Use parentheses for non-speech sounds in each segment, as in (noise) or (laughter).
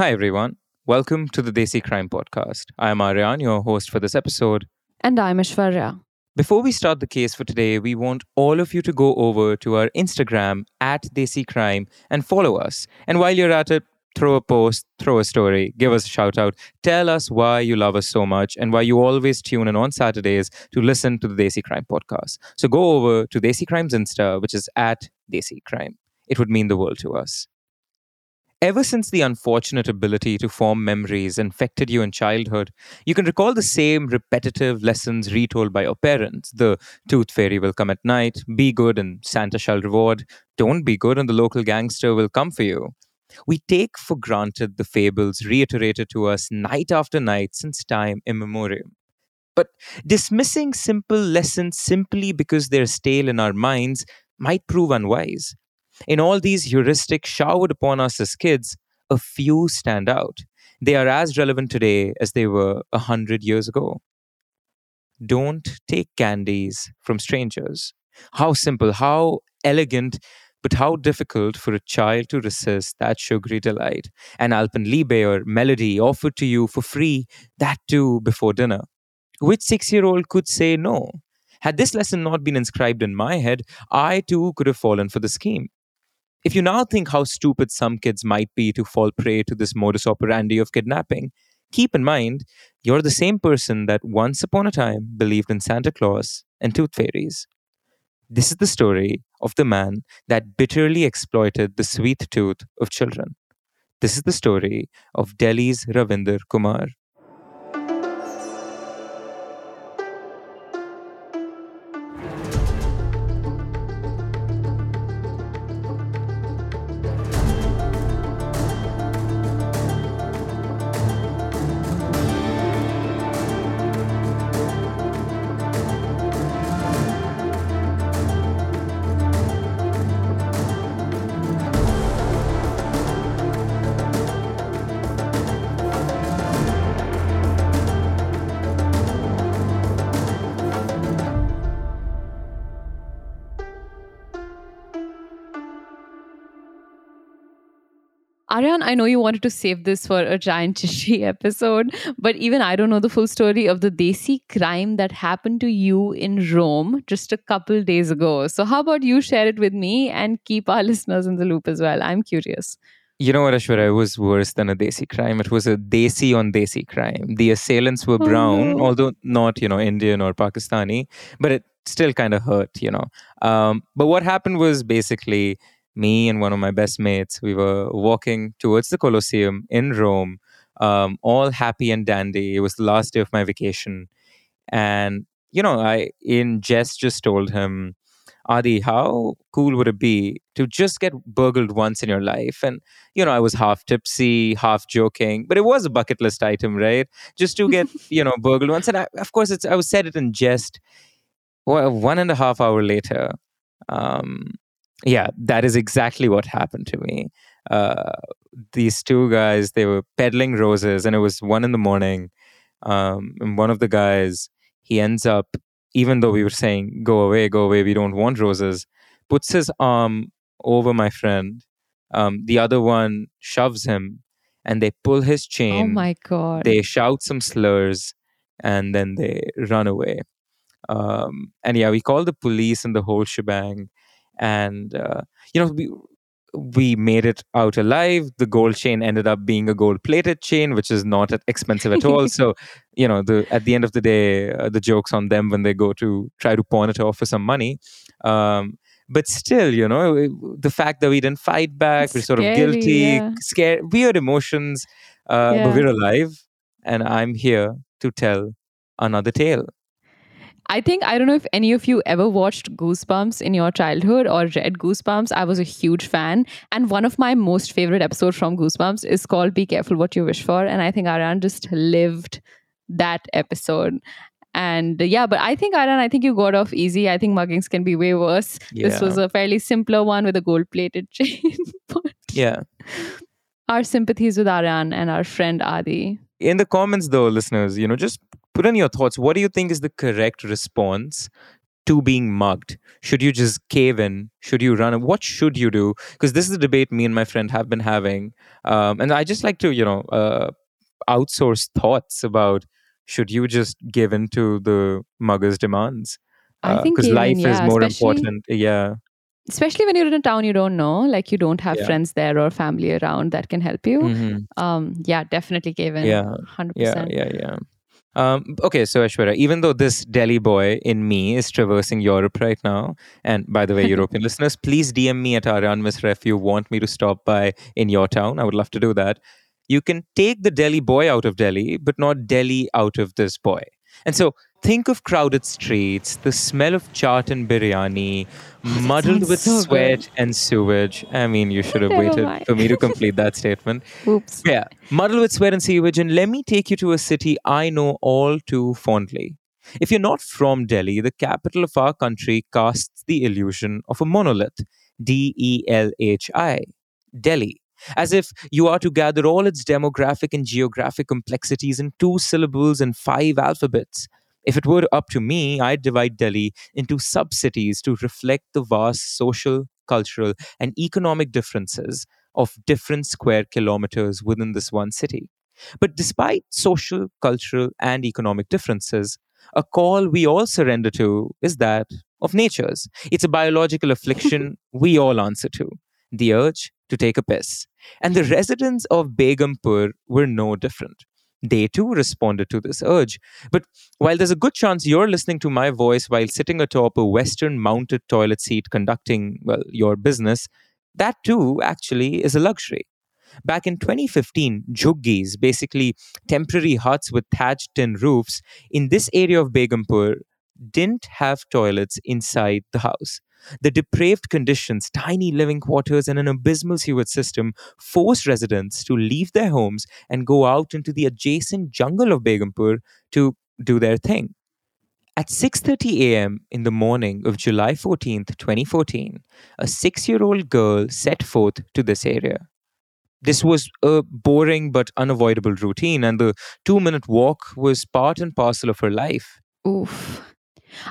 Hi, everyone. Welcome to the Desi Crime Podcast. I am Aryan, your host for this episode. And I'm Ishwarya. Before we start the case for today, we want all of you to go over to our Instagram at Desi Crime and follow us. And while you're at it, throw a post, throw a story, give us a shout out, tell us why you love us so much and why you always tune in on Saturdays to listen to the Desi Crime podcast. So go over to Desi Crime's Insta, which is at Desi Crime. It would mean the world to us. Ever since the unfortunate ability to form memories infected you in childhood, you can recall the same repetitive lessons retold by your parents. The tooth fairy will come at night, be good and Santa shall reward, don't be good and the local gangster will come for you. We take for granted the fables reiterated to us night after night since time immemorial. But dismissing simple lessons simply because they're stale in our minds might prove unwise. In all these heuristics showered upon us as kids, a few stand out. They are as relevant today as they were a hundred years ago. Don't take candies from strangers. How simple, how elegant, but how difficult for a child to resist that sugary delight. An Alpenliebe or melody offered to you for free, that too before dinner. Which six year old could say no? Had this lesson not been inscribed in my head, I too could have fallen for the scheme. If you now think how stupid some kids might be to fall prey to this modus operandi of kidnapping, keep in mind you're the same person that once upon a time believed in Santa Claus and tooth fairies. This is the story of the man that bitterly exploited the sweet tooth of children. This is the story of Delhi's Ravinder Kumar. Aryan, I know you wanted to save this for a giant chishi episode, but even I don't know the full story of the Desi crime that happened to you in Rome just a couple days ago. So, how about you share it with me and keep our (laughs) listeners in the loop as well? I'm curious. You know what, Ashwarya? It was worse than a Desi crime. It was a Desi on Desi crime. The assailants were brown, oh, no. although not, you know, Indian or Pakistani, but it still kind of hurt, you know. Um, but what happened was basically me and one of my best mates, we were walking towards the Colosseum in Rome, um, all happy and dandy. It was the last day of my vacation. And, you know, I, in jest, just told him, Adi, how cool would it be to just get burgled once in your life? And, you know, I was half tipsy, half joking, but it was a bucket list item, right? Just to get, (laughs) you know, burgled once. And I, of course, it's, I was said it in jest. Well, one and a half hour later, um, yeah, that is exactly what happened to me. Uh, these two guys, they were peddling roses, and it was one in the morning. Um, and one of the guys, he ends up, even though we were saying, go away, go away, we don't want roses, puts his arm over my friend. Um, the other one shoves him, and they pull his chain. Oh my God. They shout some slurs, and then they run away. Um, and yeah, we call the police and the whole shebang and uh, you know we we made it out alive. The gold chain ended up being a gold plated chain which is not expensive at all. (laughs) So you know the at the end of the day uh, the jokes on them when they go to try to pawn it off for some money. Um, but still you know the fact that we didn't fight back it's we're sort scary, of guilty yeah. scared weird emotions uh, yeah. but we're alive. And i'm here to tell another tale I think I don't know if any of you ever watched Goosebumps in your childhood or read Goosebumps. I was a huge fan. And one of my most favorite episodes from Goosebumps is called Be Careful What You Wish For. And I think Aran just lived that episode. And uh, yeah, but I think Aran, I think you got off easy. I think muggings can be way worse. Yeah. This was a fairly simpler one with a gold plated (laughs) chain. yeah. Our sympathies with Aran and our friend Adi. In the comments, though, listeners, you know, just put in your thoughts. What do you think is the correct response to being mugged? Should you just cave in? Should you run? What should you do? Because this is a debate me and my friend have been having, um, and I just like to you know uh, outsource thoughts about should you just give in to the mugger's demands? I think because in, life is more important. Yeah, especially when you're in a town you don't know like you don't have Yeah. friends there or family around that can help you Mhm. um yeah definitely cave in Yeah. 100% yeah, yeah, yeah. Um, okay, so Ashwara, even though this Delhi boy in me is traversing Europe right now, and by the way, (laughs) European listeners, please DM me at Aryan Misra if you want me to stop by in your town. I would love to do that. You can take the Delhi boy out of Delhi, but not Delhi out of this boy. And so think of crowded streets, the smell of chaat and biryani, oh, muddled with so good. sweat and sewage. I mean, you should have Never waited mind. for me to complete that statement. (laughs) oops Yeah, muddled with sweat and sewage, and let me take you to a city I know all too fondly. If you're not from Delhi, the capital of our country casts the illusion of a monolith D E L H I, Delhi. As if you are to gather all its demographic and geographic complexities in two syllables and five alphabets. If it were up to me, I'd divide Delhi into sub cities to reflect the vast social, cultural, and economic differences of different square kilometers within this one city. But despite social, cultural, and economic differences, a call we all surrender to is that of nature's. It's a biological affliction (laughs) we all answer to the urge to take a piss. And the residents of Begumpur were no different. They too responded to this urge. But while there's a good chance you're listening to my voice while sitting atop a Western mounted toilet seat conducting, well, your business, that too actually is a luxury. Back in 2015, jhuggis, basically temporary huts with thatched tin roofs, in this area of Begumpur didn't have toilets inside the house. The depraved conditions, tiny living quarters, and an abysmal sewage system forced residents to leave their homes and go out into the adjacent jungle of Begumpur to do their thing. At 6:30 a.m. in the morning of July 14, 2014, a 6-year-old girl set forth to this area. This was a boring but unavoidable routine and the 2-minute walk was part and parcel of her life. Oof.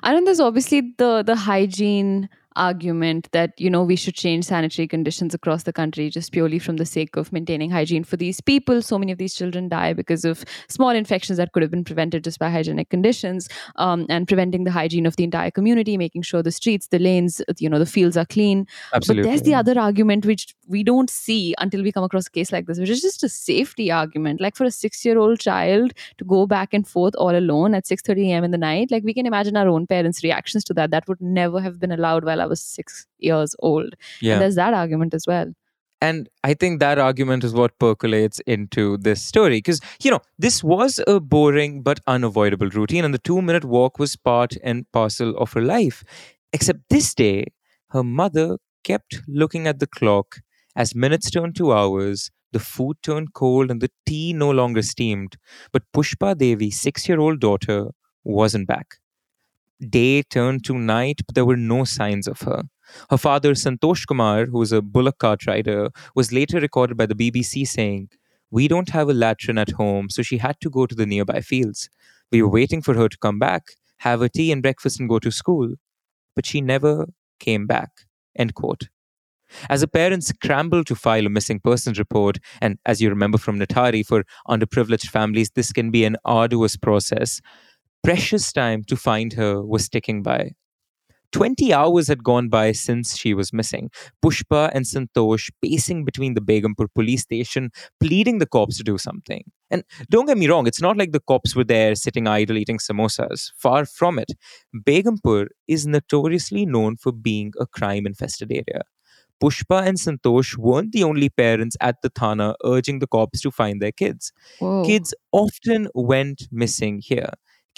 I know there's obviously the the hygiene argument that you know we should change sanitary conditions across the country just purely from the sake of maintaining hygiene for these people. So many of these children die because of small infections that could have been prevented just by hygienic conditions, um, and preventing the hygiene of the entire community, making sure the streets, the lanes, you know, the fields are clean. Absolutely. But there's the other argument which we don't see until we come across a case like this, which is just a safety argument. Like for a six-year-old child to go back and forth all alone at 6:30 a.m. in the night, like we can imagine our own parents' reactions to that. That would never have been allowed while I was six years old. yeah. And there's that argument as well. And I think that argument is what percolates into this story. Because, you know, this was a boring but unavoidable routine, and the two minute walk was part and parcel of her life. Except this day, her mother kept looking at the clock as minutes turned to hours, the food turned cold, and the tea no longer steamed. But Pushpa Devi's six year old daughter wasn't back. Day turned to night, but there were no signs of her. Her father, Santosh Kumar, who was a bullock cart rider, was later recorded by the BBC saying, We don't have a latrine at home, so she had to go to the nearby fields. We were waiting for her to come back, have her tea and breakfast, and go to school. But she never came back. End quote. As a parent scrambled to file a missing persons report, and as you remember from Nithari, for underprivileged families, this can be an arduous process. Precious time to find her was ticking by. 20 hours had gone by since she was missing. Pushpa and Santosh pacing between the Begumpur police station, pleading the cops to do something. And don't get me wrong, it's not like the cops were there sitting idle eating samosas. Far from it. Begumpur is notoriously known for being a crime infested area. Pushpa and Santosh weren't the only parents at the Thana urging the cops to find their kids. Whoa. Kids often went missing here.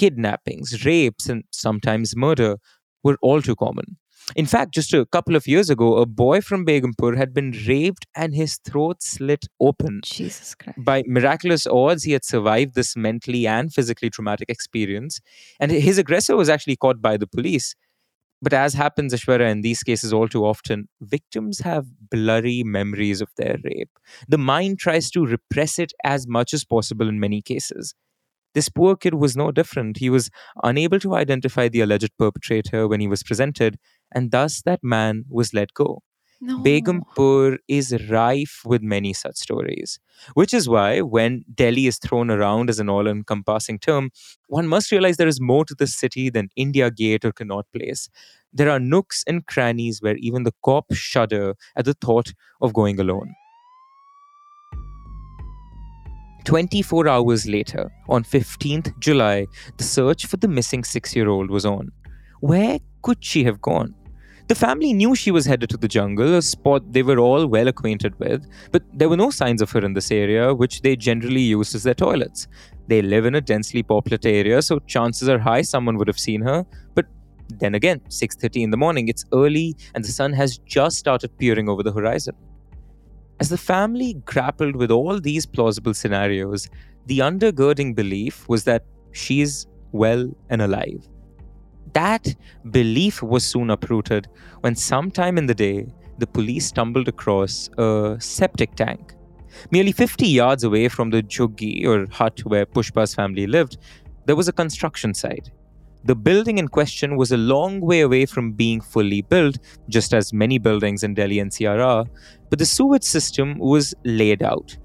Kidnappings, rapes, and sometimes murder were all too common. In fact, just a couple of years ago, a boy from Begumpur had been raped and his throat slit open. Jesus Christ. By miraculous odds, he had survived this mentally and physically traumatic experience, and his aggressor was actually caught by the police. But as happens, Ashwara, in these cases all too often, victims have blurry memories of their rape. The mind tries to repress it as much as possible in many cases. This poor kid was no different. He was unable to identify the alleged perpetrator when he was presented, and thus that man was let go. No. Begumpur is rife with many such stories, which is why when Delhi is thrown around as an all encompassing term, one must realize there is more to this city than India Gate or Connaught Place. There are nooks and crannies where even the cops shudder at the thought of going alone. 24 hours later, on 15th July, the search for the missing six year old was on. Where could she have gone? The family knew she was headed to the jungle, a spot they were all well acquainted with, but there were no signs of her in this area, which they generally used as their toilets. They live in a densely populated area, so chances are high someone would have seen her, but then again, 6:30 in the morning, it's early and the sun has just started peering over the horizon. As the family grappled with all these plausible scenarios, the undergirding belief was that she's well and alive. That belief was soon uprooted when, sometime in the day, the police stumbled across a septic tank. Merely 50 yards away from the jhuggi or hut where Pushpa's family lived, there was a construction site. The building in question was a long way away from being fully built, just as many buildings in Delhi and NCR are, but the sewage system was laid out.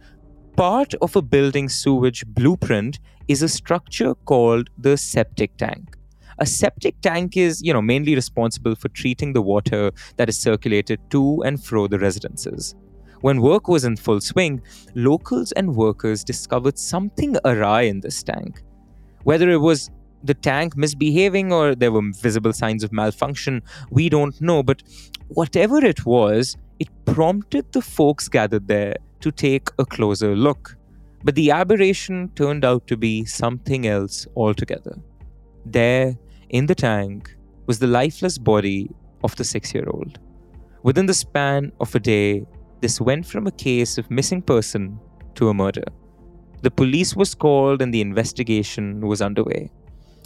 Part of a building sewage blueprint is a structure called the septic tank. A septic tank is you know mainly responsible for treating the water that is circulated to and fro the residences. When work was in full swing locals and workers discovered something awry in this tank. Whether it was the tank misbehaving or there were visible signs of malfunction we don't know but whatever it was it prompted the folks gathered there to take a closer look but the aberration turned out to be something else altogether there in the tank was the lifeless body of the six year old. Within the span of a day, this went from a case of missing person to a murder. The police was called and the investigation was underway.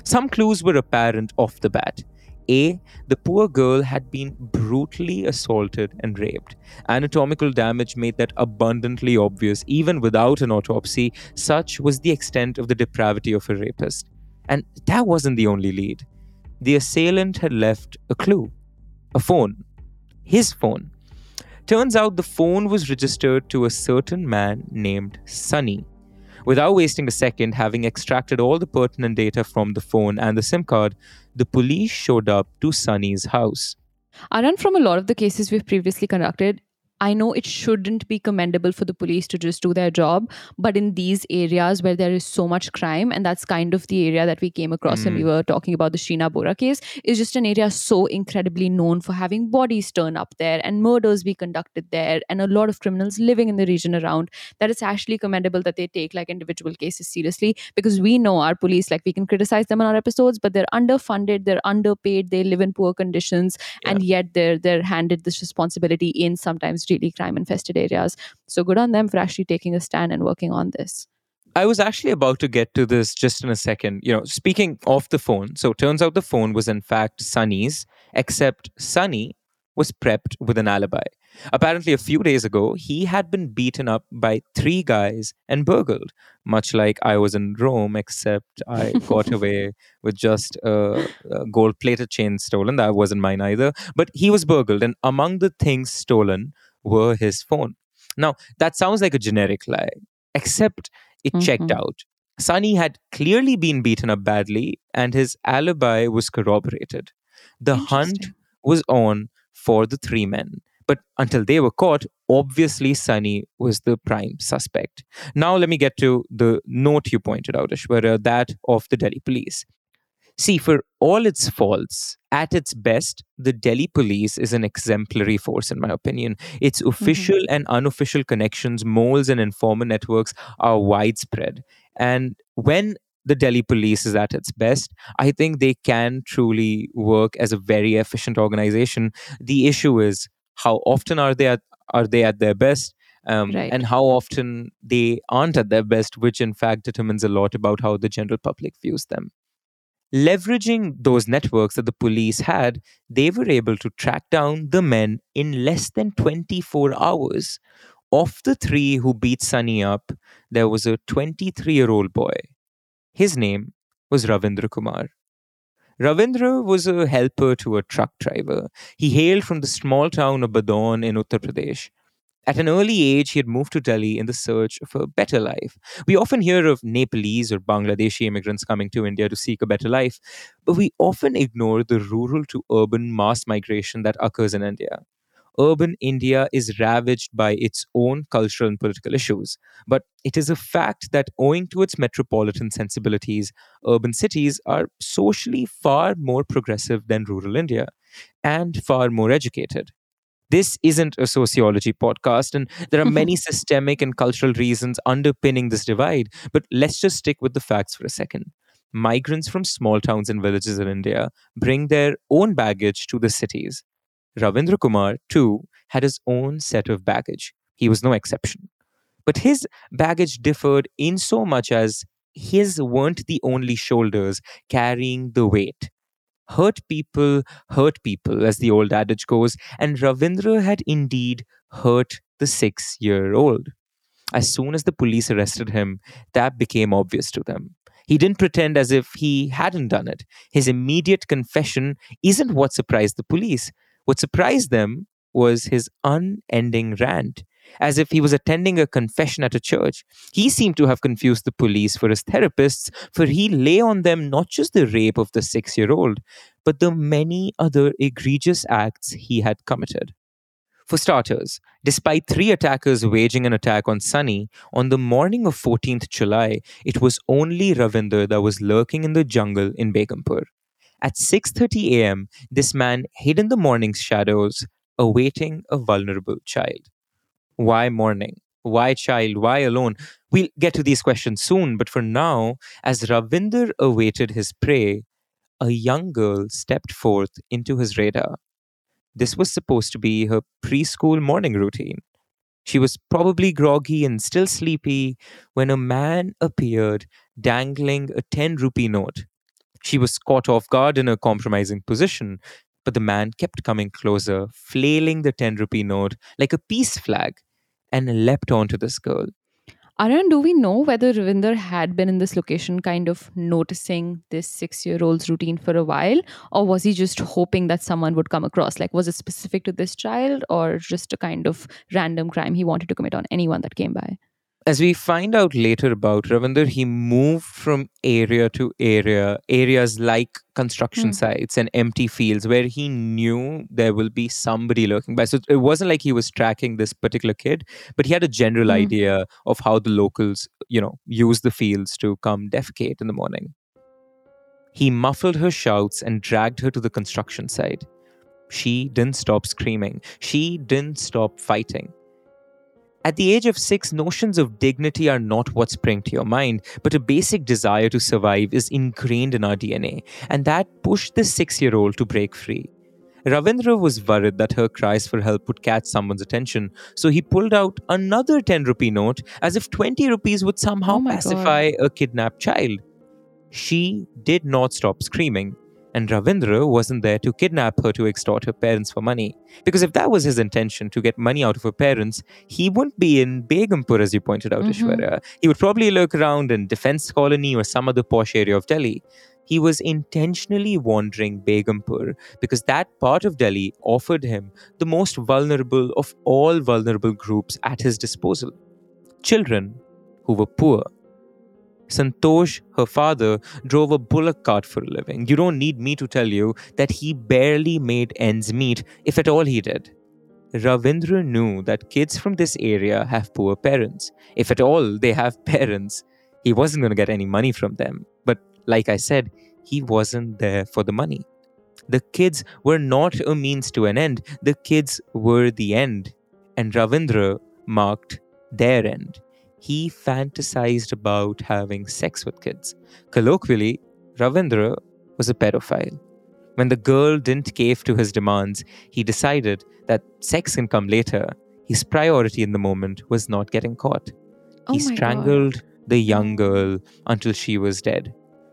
Some clues were apparent off the bat. A. The poor girl had been brutally assaulted and raped. Anatomical damage made that abundantly obvious, even without an autopsy. Such was the extent of the depravity of a rapist. And that wasn't the only lead. The assailant had left a clue a phone. His phone. Turns out the phone was registered to a certain man named Sunny. Without wasting a second, having extracted all the pertinent data from the phone and the SIM card, the police showed up to Sunny's house. Aran, from a lot of the cases we've previously conducted, I know it shouldn't be commendable for the police to just do their job, but in these areas where there is so much crime, and that's kind of the area that we came across mm. when we hmm. were talking about the Sheena Bora case, is just an area so incredibly known for having bodies turn up there and murders be conducted there, and a lot of criminals living in the region around. That it's actually commendable that they take like individual cases seriously because we know our police, like we can criticize them on our episodes, but they're underfunded, they're underpaid, they live in poor conditions, yeah. and yet they're they're handed this responsibility in sometimes really crime infested areas. So good on them for actually taking a stand and working on this. I was actually about to get to this just in a second. You know, speaking of the phone, so turns out the phone was in fact Sunny's, except Sunny was prepped with an alibi. Apparently, a few days ago, he had been beaten up by three guys and burgled, much like I was in Rome, except I (laughs) got away with just a, a gold plated chain stolen. That wasn't mine either. But he was burgled, and among the things stolen were his phone. Now, that sounds like a generic lie, except it mm-hmm. checked out. Sunny had clearly been beaten up badly, and his alibi was corroborated. The hunt was on for the three men. But until they were caught, obviously Sunny was the prime suspect. Now, let me get to the note you pointed out, Ashwarya, that of the Delhi police. See, for all its faults, at its best, the Delhi police is an exemplary force, in my opinion. Its mm-hmm. official mm-hmm. and unofficial connections, moles, and informer networks are widespread. And when the Delhi police is at its best, I think they can truly work as a very efficient organization. The issue is how often are they at, are they at their best? Um, right. and how often they aren't at their best, which in fact determines a lot about how the general public views them leveraging those networks that the police had, they were able to track down the men in less than 24 hours. Of the three who beat Sunny up, there was a 23 year old boy His name was Ravindra Kumar. Ravindra was a helper to a truck driver. He hailed from the small town of Budaun in Uttar Pradesh. At an early age, he had moved to Delhi in the search of a better life. We often hear of Nepalese or Bangladeshi immigrants coming to India to seek a better life, but we often ignore the rural to urban mass migration that occurs in India urban India is ravaged by its own cultural and political issues. But it is a fact that, owing to its metropolitan sensibilities, urban cities are socially far more progressive than rural India and far more educated. This isn't a sociology podcast, and there are many (laughs) systemic and cultural reasons underpinning this divide. But let's just stick with the facts for a second migrants from small towns and villages in India bring their own baggage to the cities. Ravindra Kumar, too, had his own set of baggage. He was no exception. But his baggage differed in so much as his weren't the only shoulders carrying the weight. Hurt people hurt people, as the old adage goes, and Ravindra had indeed hurt the six year old. As soon as the police arrested him, that became obvious to them. He didn't pretend as if he hadn't done it. His immediate confession isn't what surprised the police. What surprised them was his unending rant, as if he was attending a confession at a church. He seemed to have confused the police for his therapists, for he lay on them not just the rape of the six year old, but the many other egregious acts he had committed. For starters, despite three attackers waging an attack on Sunny, on the morning of 14th July, it was only Ravinder that was lurking in the jungle in Begumpur. At 6:30 a.m., this man hid in the morning's shadows, awaiting a vulnerable child. Why mourning? Why child? Why alone? We'll get to these questions soon, but for now, as Ravinder awaited his prey, a young girl stepped forth into his radar. This was supposed to be her preschool morning routine. She was probably groggy and still sleepy when a man appeared dangling a 10 rupee note she was caught off guard in a compromising position, but the man kept coming closer, flailing the 10 rupee note like a peace flag, and leapt onto this girl. Aryan, do we know whether Ravinder had been in this location kind of noticing this six year old's routine for a while, or was he just hoping that someone would come across? Like, was it specific to this child, or just a kind of random crime he wanted to commit on anyone that came by? As we find out later about Ravinder, he moved from area to area, areas like construction mm. sites and empty fields where he knew there will be somebody lurking by. So it wasn't like he was tracking this particular kid, but he had a general mm. idea of how the locals, you know, use the fields to come defecate in the morning. He muffled her shouts and dragged her to the construction site. She didn't stop screaming. She didn't stop fighting. At the age of six, notions of dignity are not what spring to your mind, but a basic desire to survive is ingrained in our DNA, and that pushed the six year old to break free. Ravindra was worried that her cries for help would catch someone's attention, so he pulled out another 10 rupee note as if 20 rupees would somehow oh pacify God. a kidnapped child. She did not stop screaming, and Ravindra wasn't there to kidnap her to extort her parents for money. Because if that was his intention to get money out of her parents, he wouldn't be in Begumpur, as you pointed out, mm-hmm. Ishwarya. He would probably lurk around in Defense Colony or some other posh area of Delhi. He was intentionally wandering Begumpur because that part of Delhi offered him the most vulnerable of all vulnerable groups at his disposal children who were poor Santosh, her father, drove a bullock cart for a living. You don't need me to tell you that he barely made ends meet, if at all he did. Ravindra knew that kids from this area have poor parents. If at all they have (laughs) parents, he wasn't going to get any money from them. But like I said, he wasn't there for the money. The kids were not a means to an end, the kids were the end. And Ravindra marked their end he fantasized about having sex with kids. Colloquially, Ravindra was a pedophile. When the girl didn't cave to his demands, he decided that sex can come later. His priority in the moment was not getting caught. Oh he strangled God. the young girl until she was dead.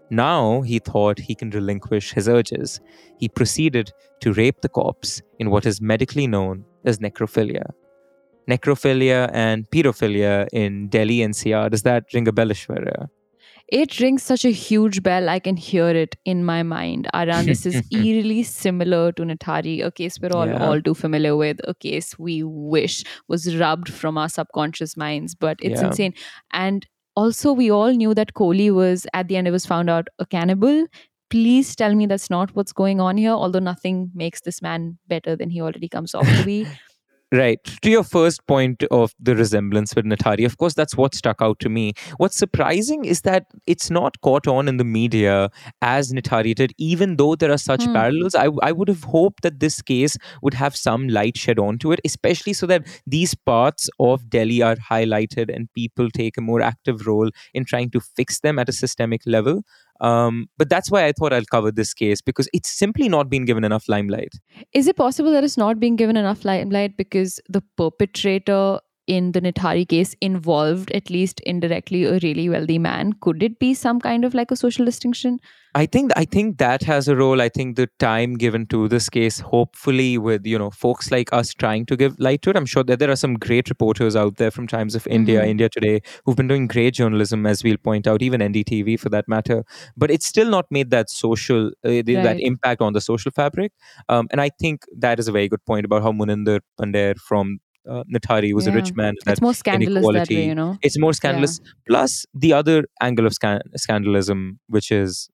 Now he thought he can relinquish his urges. He proceeded to rape the corpse in what is medically known as necrophilia necrophilia and pedophilia in Delhi NCR. Does that ring a bell, Ishwarya? It rings such a huge bell. I can hear it in my mind. Aran, this is (laughs) eerily similar to Nithari, a case we're all, Yeah. all too familiar with, a case we wish was rubbed from our subconscious minds, but it's Yeah. insane. And also, we all knew that Kohli was, at the end, it was found out a cannibal. Please tell me that's not what's going on here, although nothing makes this man better than he already comes off to be. (laughs) Right. To your first point of the resemblance with Nithari, of course, that's what stuck out to me. What's surprising is that it's not caught on in the media as Nithari did, even though there are such Hmm. parallels. I, I would have hoped that this case would have some light shed onto it, especially so that these parts of Delhi are highlighted and people take a more active role in trying to fix them at a systemic level. Um, but that's why I thought I'll cover this case because it's simply not been given enough limelight. Is it possible that it's not being given enough limelight because the perpetrator in the Nithari case involved, at least indirectly, a really wealthy man? Could it be some kind of like a social distinction? I think I think that has a role. I think the time given to this case, hopefully, with you know folks like us trying to give light to it. I'm sure that there are some great reporters out there from Times of India, Mhm. India Today, who've been doing great journalism, as we'll point out, even NDTV for that matter. But it's still not made that social uh, the- that impact on the social fabric. Um, and I think that is a very good point about how Muninder Pandey from uh, Nithari was a rich man. It's more scandalous that way, you know? it's more scandalous. Plus the other angle of scan- scandalism, which is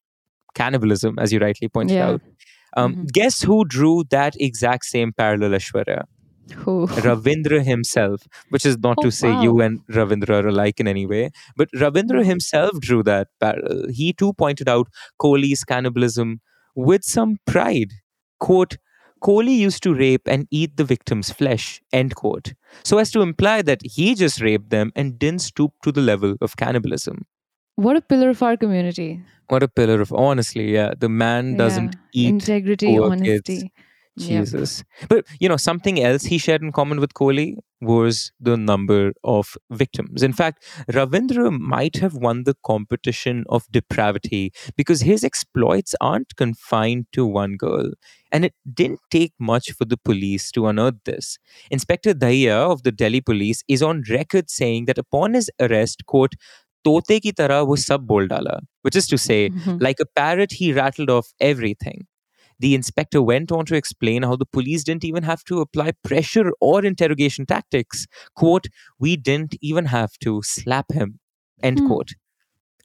cannibalism, as you rightly pointed Yeah. out. Um, Mhm. Guess who drew that exact same parallel, Ashwarya? Who? Ravindra himself, which is not Oh, to say you and Ravindra are alike in any way, but Ravindra himself drew that parallel. He too pointed out Kohli's cannibalism with some pride. Quote, Kohli used to rape and eat the victim's flesh, end quote. So as to imply that he just raped them and didn't stoop to the level of cannibalism. What a pillar of our community. What a pillar of honestly, yeah. The man doesn't Yeah. eat Integrity, honesty. kids. Yep. Jesus. But you know, something else he shared in common with Kohli was the number of victims. In fact, Ravindra might have won the competition of depravity because his exploits aren't confined to one girl. And it didn't take much for the police to unearth this. Inspector Dahiya of the Delhi police is on record saying that upon his arrest, quote, तोते की तरह वो सब बोल डाला, which is to say, Mhm. like a parrot, he rattled off everything. The inspector went on to explain how the police didn't even have to apply pressure or interrogation tactics. Quote, we didn't even have to slap him. End Hmm. quote.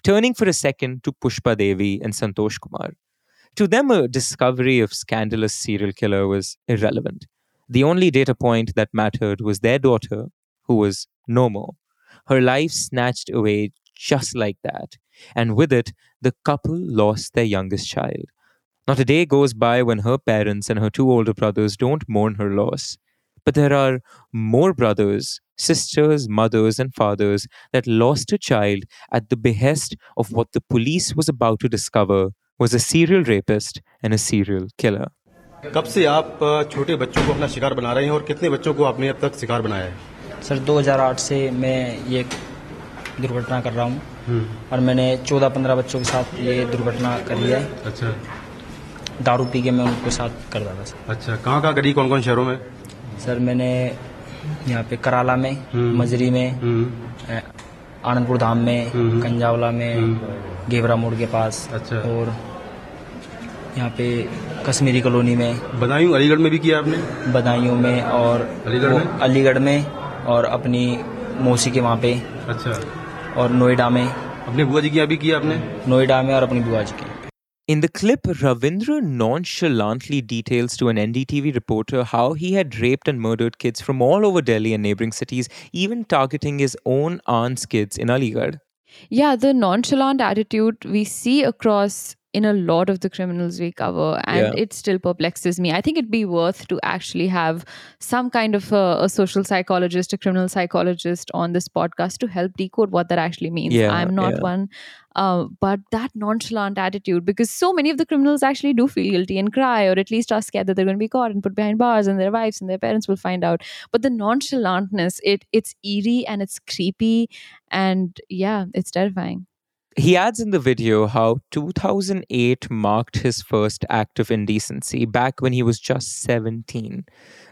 Turning for a second to Pushpa Devi and Santosh Kumar. To them, a discovery of scandalous serial killer was irrelevant. The only data point that mattered was their daughter, who was no more. Her life snatched away just like that. And with it, the couple lost their youngest child. Not a day goes by when her parents and her two older brothers don't mourn her loss. But there are more brothers, sisters, mothers, and fathers that lost a child at the behest of what the police was about to discover was a serial rapist and a serial killer. कब से आप अ, छोटे बच्चों को अपना शिकार बना रहे हैं और कितने बच्चों को आपने अब तक शिकार बनाया है सर 2008 से मैं ये दुर्घटना कर रहा हूँ। और मैंने 14-15 बच्चों के साथ ये दुर्घटना करी है। अच्छा। दारू पी के मैं उनके साथ करता था सर। अच्छा कहाँ कहाँ करी? कौन कौन शहरों में? सर मैंने यहाँ पे कराला में हम्म। मजरी में हम्म, आनंदपुर धाम में हम्म। कंजावला में गेवरा मोड़ के पास अच्छा। और यहाँ पे कश्मीरी कॉलोनी में। बदायूं अलीगढ़ में भी किया आपने? बदायूं में और अलीगढ़ में? अलीगढ़ में और अपनी मौसी के वहाँ पे। अच्छा। और नोएडा में अपने बुआ जी की यहाँ भी किया आपने नोएडा में और अपनी बुआ जी के In the clip, Ravindra nonchalantly details to an NDTV reporter how he had raped and murdered kids from all over Delhi and neighboring cities, even targeting his own aunt's kids in Aligarh. Yeah, the nonchalant attitude we see across in a lot of the criminals we cover, and Yeah. it still perplexes me. I think it'd be worth to actually have some kind of a, a social psychologist, a criminal psychologist on this podcast to help decode what that actually means. Yeah, I'm not yeah. one. Uh, but that nonchalant attitude, because so many of the criminals actually do feel guilty and cry, or at least are scared that they're going to be caught and put behind bars, and their wives and their parents will find out. But the nonchalantness, it it's eerie and it's creepy, and yeah, it's terrifying. He adds in the video how 2008 marked his first act of indecency back when he was just 17.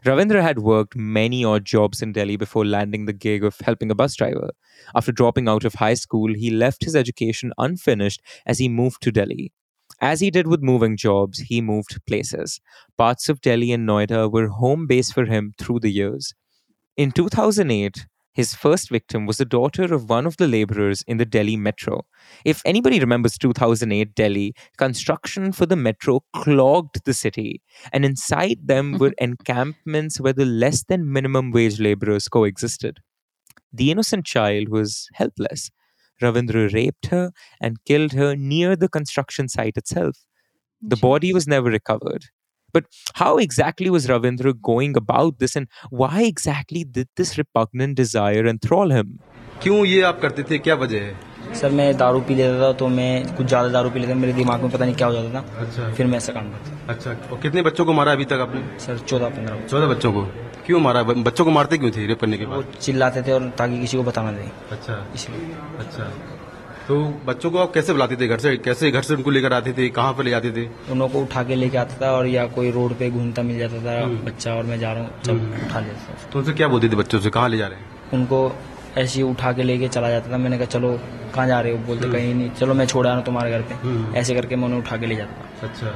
Ravindra had worked many odd jobs in Delhi before landing the gig of helping a bus driver. After dropping out of high school, he left his education unfinished as he moved to Delhi. As he did with moving jobs, he moved places. Parts of Delhi and Noida were home base for him through the years. In 2008, his first victim was the daughter of one of the laborers in the Delhi metro. If anybody remembers 2008 Delhi, construction for the metro clogged the city, and inside them were (laughs) encampments where the less than minimum wage laborers coexisted. The innocent child was helpless. Ravindra raped her and killed her near the construction site itself. The body was never recovered. But how exactly was Ravindra going about this and why exactly did this repugnant desire enthrall him? क्यों ये आप करते थे? क्या वजह है? Sir मैं दारू पी लेता था तो मैं कुछ ज़्यादा दारू पी लेता मेरे दिमाग में पता नहीं क्या हो जाता था। अच्छा। फिर मैं ऐसा काम करता अच्छा और कितने बच्चों को मारा अभी तक आपने? सर चौदह पंद्रह चौदह बच्चों को? क्यों मारा? बच्चों को मारते क्यों थे रेप करने के वो बाद? चिल्लाते थे और ताकि किसी को बताना नहीं। अच्छा। इसलिए। अच्छा। तो बच्चों को आप कैसे बुलाते थे घर से? कैसे घर से उनको लेकर आते थे? कहाँ पर ले जाते थे? उन लोगों को उठा के लेके आता था और या कोई रोड पे घूमता मिल जाता था बच्चा और मैं जा रहा हूँ जब उठा लेता था तो उनसे क्या बोलते थे बच्चों से? कहाँ ले जा रहे हैं? उनको ऐसे ही उठा के लेके चला जाता था। मैंने कहा चलो कहाँ जा रहे हो? बोलते कहीं नहीं। चलो मैं छोड़ आ रहा हूँ तुम्हारे घर पे। हम्म। ऐसे करके मैं उन्हें उठा के ले जाता था। अच्छा।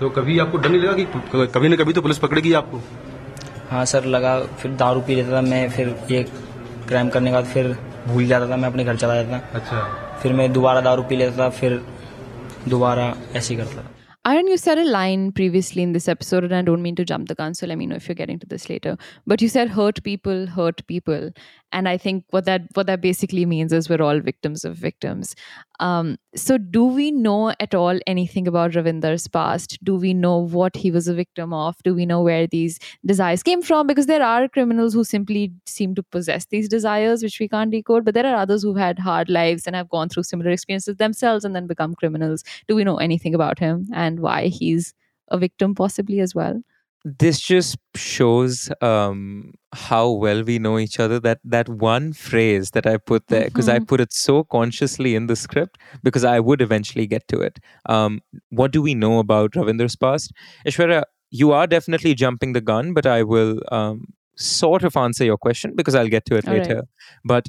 तो कभी आपको डर नहीं लगा कि कभी ना कभी तो पुलिस पकड़ेगी आपको? हाँ सर लगा फिर दारू पी लेता था मैं फिर ये क्राइम करने के बाद फिर भूल जाता था मैं अपने घर चला जाता था अच्छा फिर मैं दोबारा दारू पी लेता था फिर दोबारा ऐसे ही करता था Aaron, you said a line previously in this episode, and I don't mean to jump the gun, so let me know if you're getting to this later. But you said hurt people, hurt people, and I think what that what that basically means is we're all victims of victims. Um, so, do we know at all anything about Ravinder's past? Do we know what he was a victim of? Do we know where these desires came from? Because there are criminals who simply seem to possess these desires, which we can't decode. But there are others who've had hard lives and have gone through similar experiences themselves and then become criminals. Do we know anything about him and why he's a victim, possibly as well? This just shows um, how well we know each other. That that one phrase that I put there, because I Mhm. put it so consciously in the script, because I would eventually get to it. Um, what do we know about Ravinder's past? Ishwara, you are definitely jumping the gun, but I will um, sort of answer your question because I'll get to it All right. later. But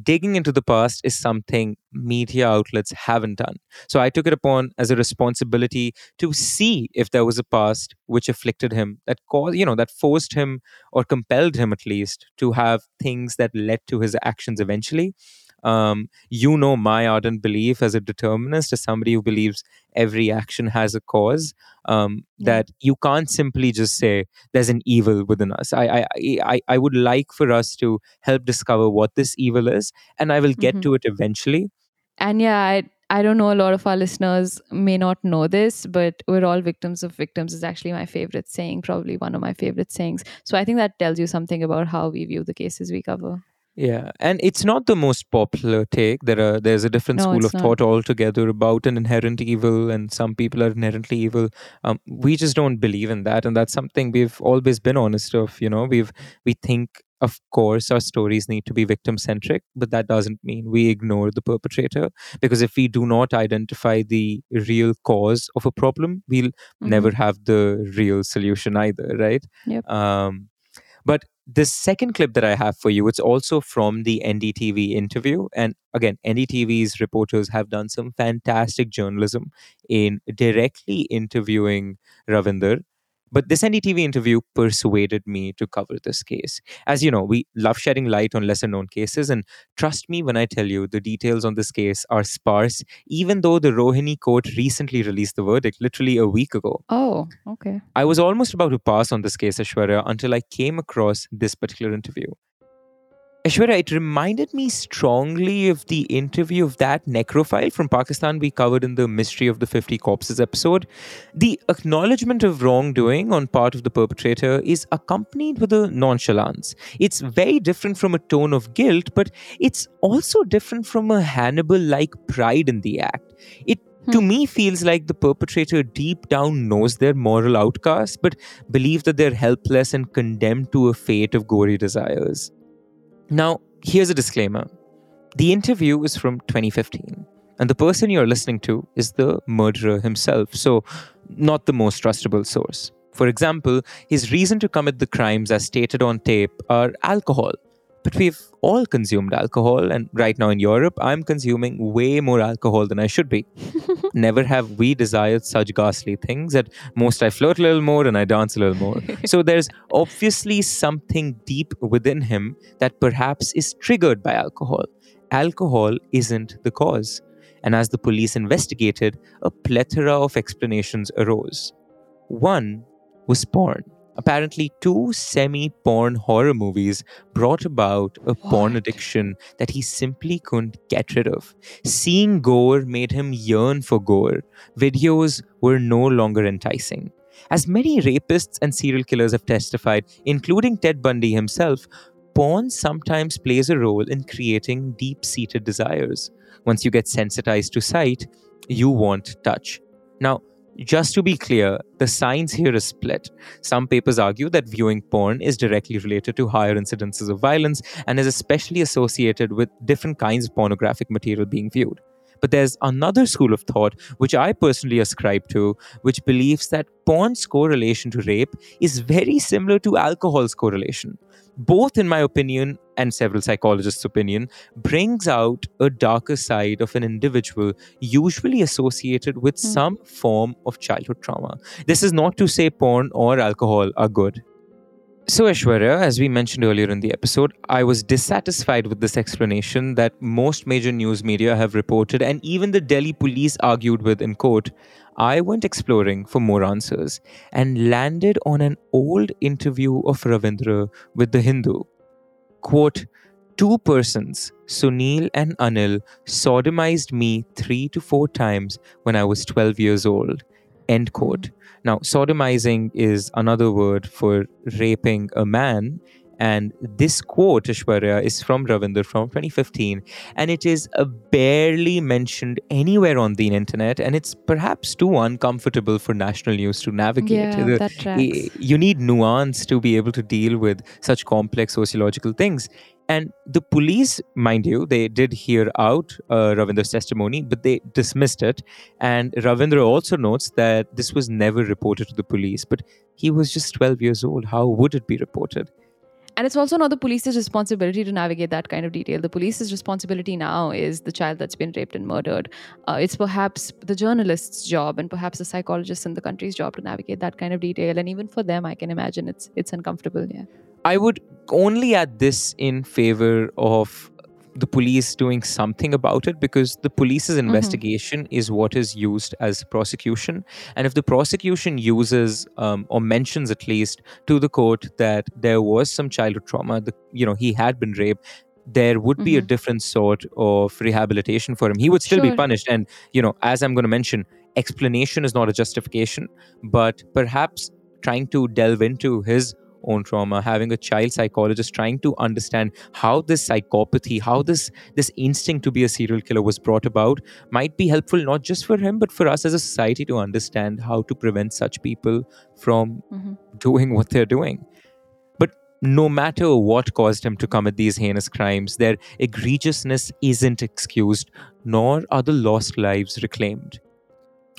digging into the past is something media outlets haven't done. So I took it upon as a responsibility to see if there was a past which afflicted him, that caused, you know, that forced him or compelled him at least to have things that led to his actions eventually. Um, you know my ardent belief as a determinist, as somebody who believes every action has a cause. Um, Yeah. That you can't simply just say there's an evil within us. I, I, I, I would like for us to help discover what this evil is, and I will get Mhm. to it eventually. And yeah, I, I don't know, a lot of our listeners may not know this, but we're all victims of victims is actually my favorite saying, probably one of my favorite sayings. So I think that tells you something about how we view the cases we cover. Yeah, and it's not the most popular take. There are there's a different No, school of not. thought altogether about an inherent evil, and some people are inherently evil. Um, we just don't believe in that, and that's something we've always been honest of. You know, we've we think, of course, our stories need to be victim centric, but that doesn't mean we ignore the perpetrator. Because if we do not identify the real cause of a problem, we'll never have the real solution either, right? Yep. Um, but the second clip that I have for you, it's also from the NDTV interview. And again, NDTV's reporters have done some fantastic journalism in directly interviewing Ravinder. But this NDTV interview persuaded me to cover this case. As you know, we love shedding light on lesser known cases. And trust me when I tell you, the details on this case are sparse, even though the Rohini court recently released the verdict literally a week ago. Oh, okay. I was almost about to pass on this case, Ashwarya, until I came across this particular interview. Ashwarya, it reminded me strongly of the interview of that necrophile from Pakistan we covered in the Mystery of the 50 Corpses episode. The acknowledgement of wrongdoing on part of the perpetrator is accompanied with a nonchalance. It's very different from a tone of guilt, but it's also different from a Hannibal like pride in the act. It to hmm. me feels like the perpetrator deep down knows their moral outcast, but believe that they're helpless and condemned to a fate of gory desires. Now, here's a disclaimer the interview is from 2015, and the person you're listening to is the murderer himself, so not the most trustable source. For example, his reason to commit the crimes as stated on tape are alcohol. But we've all consumed alcohol, and right now in Europe, I'm consuming way more alcohol than I should be. (laughs) Never have we desired such ghastly things. At most, I flirt a little more and I dance a little more. (laughs) so there's obviously something deep within him that perhaps is triggered by alcohol. Alcohol isn't the cause. And as the police investigated, a plethora of explanations arose. One was porn. Apparently, two semi porn horror movies brought about a porn addiction that he simply couldn't get rid of. Seeing gore made him yearn for gore. Videos were no longer enticing. As many rapists and serial killers have testified, including Ted Bundy himself, porn sometimes plays a role in creating deep seated desires. Once you get sensitized to sight, you want touch. Now, just to be clear, the science here is split. Some papers argue that viewing porn is directly related to higher incidences of violence and is especially associated with different kinds of pornographic material being viewed. But there's another school of thought, which I personally ascribe to, which believes that porn's correlation to rape is very similar to alcohol's correlation both in my opinion and several psychologists' opinion, brings out a darker side of an individual, usually associated with Hmm. some form of childhood trauma. This is not to say porn or alcohol are good. So, Aishwarya, as we mentioned earlier in the episode, I was dissatisfied with this explanation that most major news media have reported, and even the Delhi police argued with in court. I went exploring for more answers and landed on an old interview of Ravindra with the Hindu. Quote, two persons, Sunil and Anil, sodomized me three to four times when I was 12 years old. End quote. Now, sodomizing is another word for raping a man. And this quote, Aishwarya, is from Ravinder from 2015. And it is uh, barely mentioned anywhere on the internet. And it's perhaps too uncomfortable for national news to navigate. Yeah, The- that tracks. you need nuance to be able to deal with such complex sociological things. And the police, mind you, they did hear out uh, Ravinder's testimony, but they dismissed it. And Ravindra also notes that this was never reported to the police, but he was just 12 years old. How would it be reported? And it's also not the police's responsibility to navigate that kind of detail. The police's responsibility now is the child that's been raped and murdered. Uh, it's perhaps the journalist's job and perhaps the psychologist in the country's job to navigate that kind of detail. And even for them, I can imagine it's it's uncomfortable. Yeah. I would only at this in favor of the police doing something about it because the police's investigation is what is used as prosecution. And if the prosecution uses um, or mentions at least to the court that there was some childhood trauma, the, you know, he had been raped, there would be a Mhm. different sort of rehabilitation for him. He would still be punished. And, you know, as I'm going to mention, explanation is not a justification, but perhaps trying to delve into his own trauma having a child psychologist trying to understand how this psychopathy how this this instinct to be a serial killer was brought about might be helpful not just for him but for us as a society to understand how to prevent such people from Mhm. doing what they're doing. But no matter what caused him to commit these heinous crimes their egregiousness isn't excused nor are the lost lives reclaimed.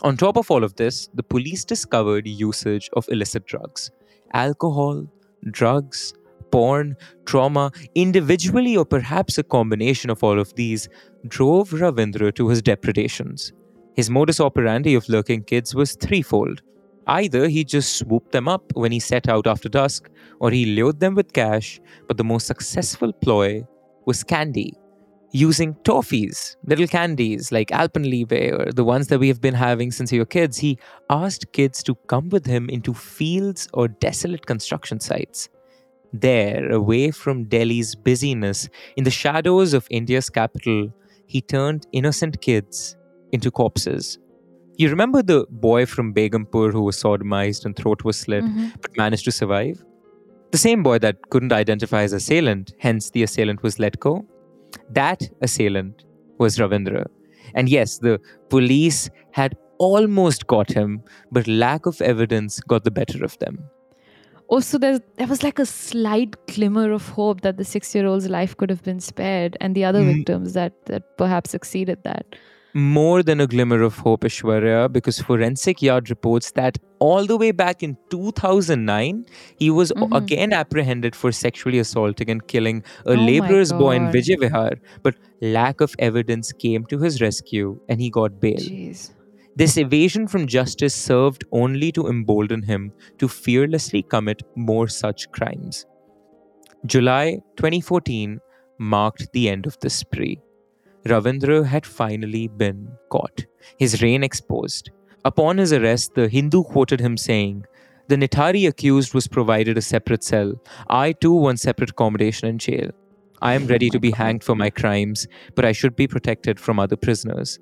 On top of all of this, the police discovered usage of illicit drugs alcohol, drugs, porn, trauma, individually or perhaps a combination of all of these, drove Ravindra to his depredations. His modus operandi of lurking kids was threefold. Either he just swooped them up when he set out after dusk, or he lured them with cash, but the most successful ploy was candy using toffees, little candies like Alpenliebe or the ones that we have been having since we were kids. He asked kids to come with him into fields or desolate construction sites. There, away from Delhi's busyness, in the shadows of India's capital, he turned innocent kids into corpses. You remember the boy from Begumpur who was sodomized and throat was slit Mhm. but managed to survive? The same boy that couldn't identify his assailant, hence the assailant was let go. That assailant was Ravindra. And yes, the police had almost got him, but lack of evidence got the better of them. Also, there there was like a slight glimmer of hope that the six-year-old's life could have been spared, and the other Mm. victims that that perhaps exceeded that. More than a glimmer of hope, Aishwarya, because Forensic Yard reports that all the way back in 2009, he was Mhm. again apprehended for sexually assaulting and killing a Oh laborer's boy in. Vijay Vihar. But lack of evidence came to his rescue and he got bail. Jeez. This evasion from justice served only to embolden him to fearlessly commit more such crimes. July 2014 marked the end of the spree. Ravindra had finally been caught, his reign exposed. Upon his arrest, the Hindu quoted him saying, The Nithari accused was provided a separate cell. I too want separate accommodation in jail. I am ready to be hanged for my crimes, but I should be protected from other prisoners.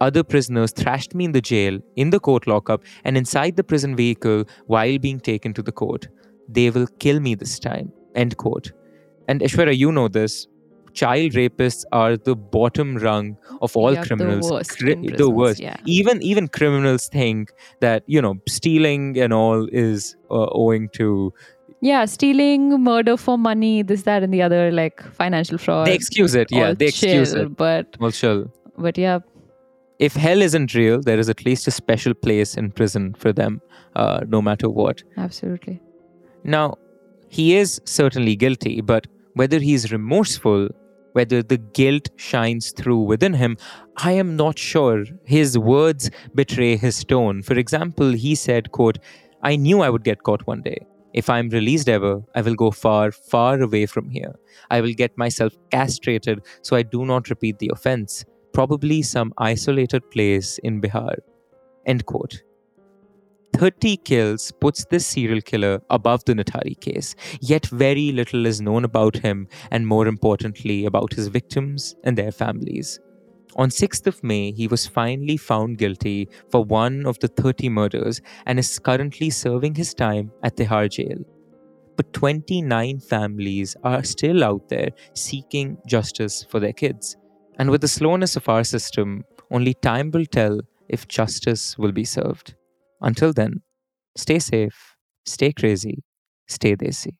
Other prisoners thrashed me in the jail, in the court lockup, and inside the prison vehicle while being taken to the court. They will kill me this time. End quote. And Ishwara, you know this. Child rapists are the bottom rung of all Yeah, the criminals. worst Cri- in the worst. yeah. Even even criminals think that you know stealing and all is uh, owing to. Yeah, stealing, murder for money, this, that, and the other, like financial fraud. they excuse it. Yeah, they excuse chill, it. But Well, chill. but yeah, if hell isn't real, there is at least a special place in prison for them, uh, no matter what. absolutely. Now, he is certainly guilty, but whether he's remorseful, whether the guilt shines through within him, I am not sure. His words betray his tone. For example, he said, quote, I knew I would get caught one day. If I'm released ever, I will go far, far away from here. I will get myself castrated so I do not repeat the offense. Probably some isolated place in Bihar. End quote. 30 kills puts this serial killer above the Nithari case, yet very little is known about him and more importantly about his victims and their families. On 6th of May, he was finally found guilty for one of the 30 murders and is currently serving his time at Tihar jail. But 29 families are still out there seeking justice for their kids. And with the slowness of our system, only time will tell if justice will be served. Until then, stay safe, stay crazy, stay desi.